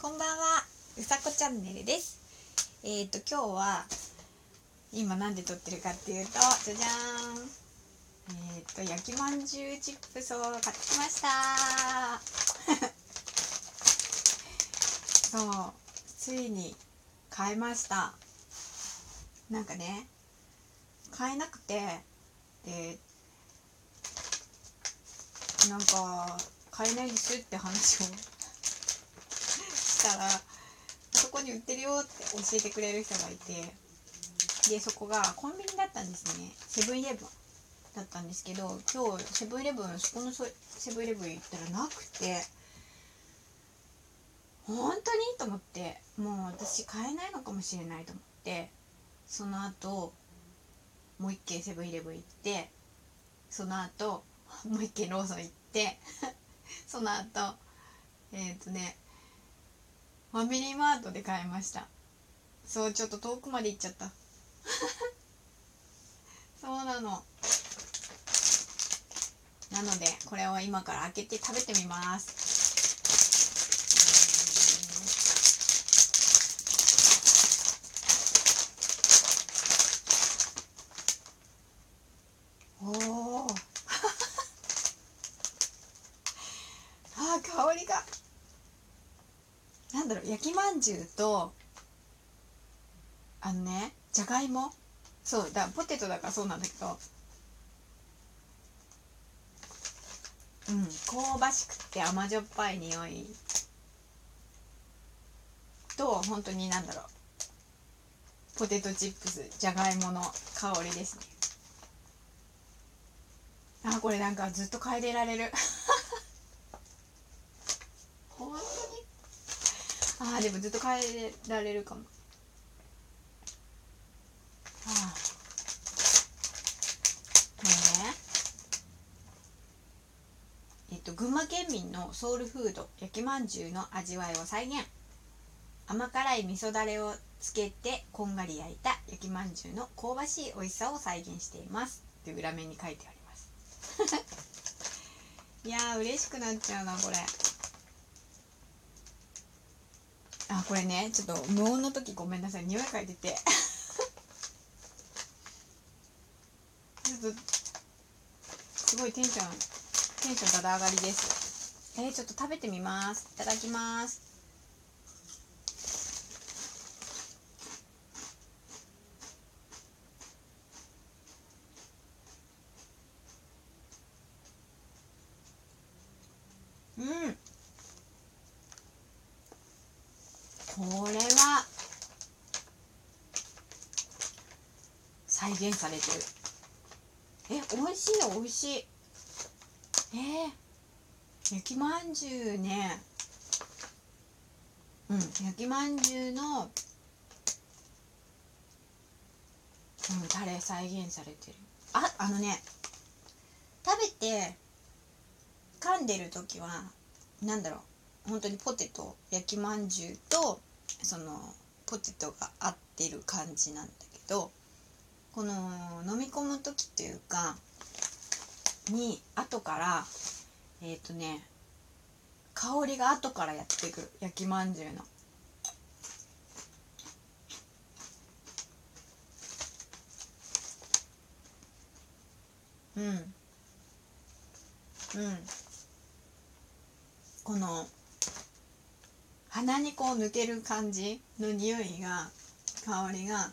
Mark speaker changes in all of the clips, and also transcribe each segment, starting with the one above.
Speaker 1: こんばんは、うさこチャンネルです。えっ、と今日は今なんで撮ってるかっていうと、じゃじゃーん。えっ、と焼きまんじゅうチップスを買ってきました。そう、ついに買いました。なんかね、買えなくてでなんか買えないですって話をたらそこに売ってるよって教えてくれる人がいてでそこがコンビニだったんですね。セブンイレブンだったんですけど今日セブンイレブンそこのセブンイレブン行ったらなくて本当にと思ってもう私買えないのかもしれないと思ってその後もう一軒セブンイレブン行ってその後もう一軒ローソン行って その後えっ、とねファミリーマートで買いました。そうちょっと遠くまで行っちゃった。そうなの。なのでこれを今から開けて食べてみますおおあー香りがだろう焼きまんじゅうとあのねじゃがいも。そうだポテトだからそうなんだけど。うん香ばしくて甘じょっぱい匂い。と本当になんだろう。ポテトチップスじゃがいもの香りですね。あこれなんかずっと嗅いでられる 本あーでもずっと嗅いでられるかも。あー。これね。えっと群馬県民のソウルフード焼きまんじゅうの味わいを再現。甘辛い味噌だれをつけてこんがり焼いた焼きまんじゅうの香ばしい美味しさを再現しています。って裏面に書いてあります。いやー嬉しくなっちゃうなこれ。あこれねちょっと無音の時ごめんなさい。匂い嗅いでて。ちょっとすごいテンションテンションだだ上がりです。えー、ちょっと食べてみます。いただきます。うんこれは再現されてる。え美味しいよ美味しい。えー、焼きまんじゅうね。うん焼きまんじゅうのうんタレ再現されてる。ああのね食べて噛んでる時はなんだろう。本当にポテト焼きまんじゅうとそのポテトが合ってる感じなんだけどこの飲み込む時っていうかに後からえっ、とね香りが後からやってくる。焼きまんじゅうの。うん。うん。この鼻にこう抜ける感じの匂いが香りが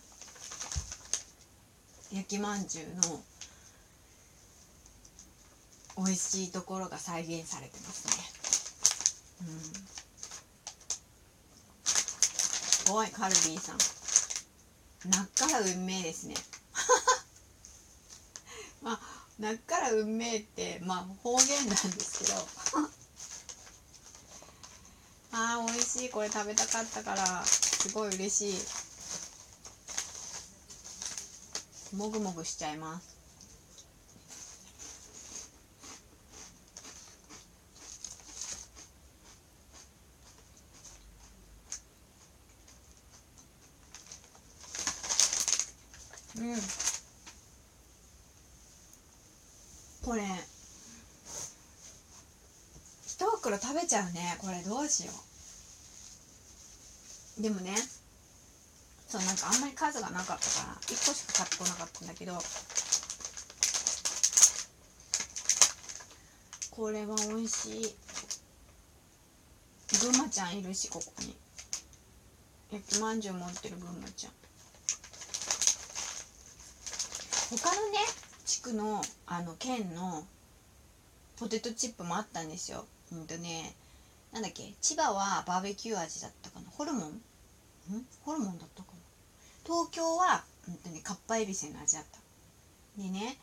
Speaker 1: 焼きまんじゅうの美味しいところが再現されてますね。うん。おいカルビーさん。なっから運命ですね。まあなっから運命ってまあ方言なんですけど。あー美味しい。これ食べたかったからすごい嬉しい。もぐもぐしちゃいます。うん。これ一袋食べちゃうね。これどうしよう。でもねそうなんかあんまり数がなかったから1個しか買ってこなかったんだけどこれは美味しい。ぐんまちゃんいるしここに。焼きまんじゅう持ってるぐんまちゃん。他のね地区のあの県のポテトチップもあったんですよ。うんとねなんだっけ千葉はバーベキュー味だったかな。ホルモン？ん？ホルモンだったか。東京は、うんとね、かっぱえびせんの味だった。でね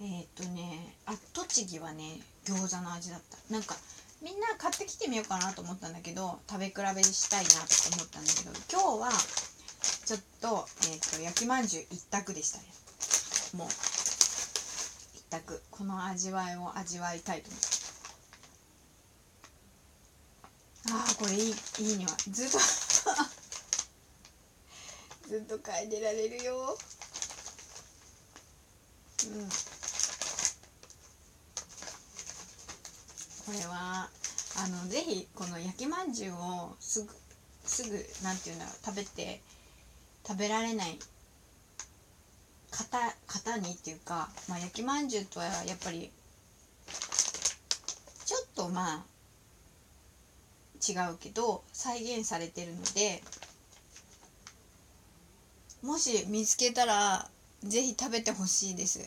Speaker 1: えー、っとねあ栃木はね餃子の味だった。なんかみんな買ってきてみようかなと思ったんだけど食べ比べしたいなと思ったんだけど今日はちょっと,、えー、と焼きまんじゅう一択でしたね。もう一択。この味わいを味わいたいと思ってああこれいいいい匂い。ずっとずっと嗅いでられるよ。うん。これはあのぜひこの焼きまんじゅうをすぐすぐなんていうんだろう食べて食べられない方方にっていうか、まあ、焼きまんじゅうとはやっぱりちょっとまあ違うけど再現されてるのでもし見つけたらぜひ食べてほしいです。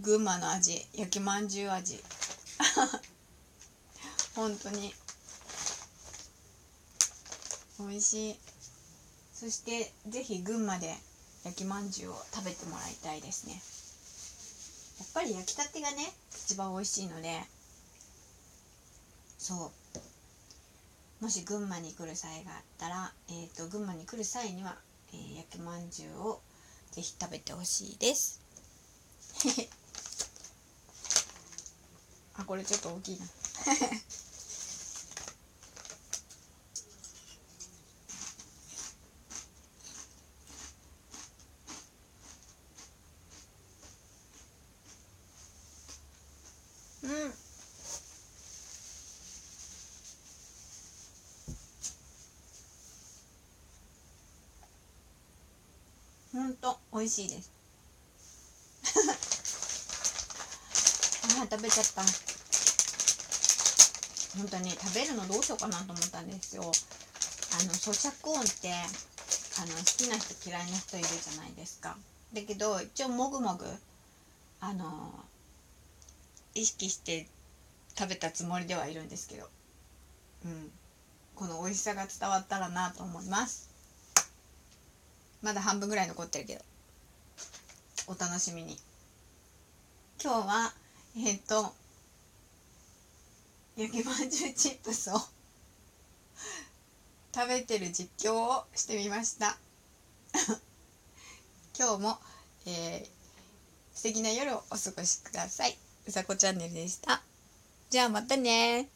Speaker 1: 群馬の味焼きまんじゅう味。本当に。美味しい。そしてぜひ群馬で焼きまんじゅうを食べてもらいたいですね。やっぱり焼きたてがね一番美味しいので。そう。もし群馬に来る際があったら、えーと、群馬に来る際には、えー、焼きまんじゅうをぜひ食べてほしいです。あこれちょっと大きいな うんほんと美味しいです。ああ食べちゃった。本当に食べるのどうしようかなと思ったんですよ。あの咀嚼音ってあの好きな人嫌いな人いるじゃないですか。だけど一応もぐもぐあの意識して食べたつもりではいるんですけど。うん。この美味しさが伝わったらなと思います。まだ半分ぐらい残ってるけどお楽しみに今日はえっ、ー、と焼きまんじゅうチップスを 食べてる実況をしてみました 今日も、えー、素敵な夜をお過ごしください。うさこチャンネルでした。じゃあまたね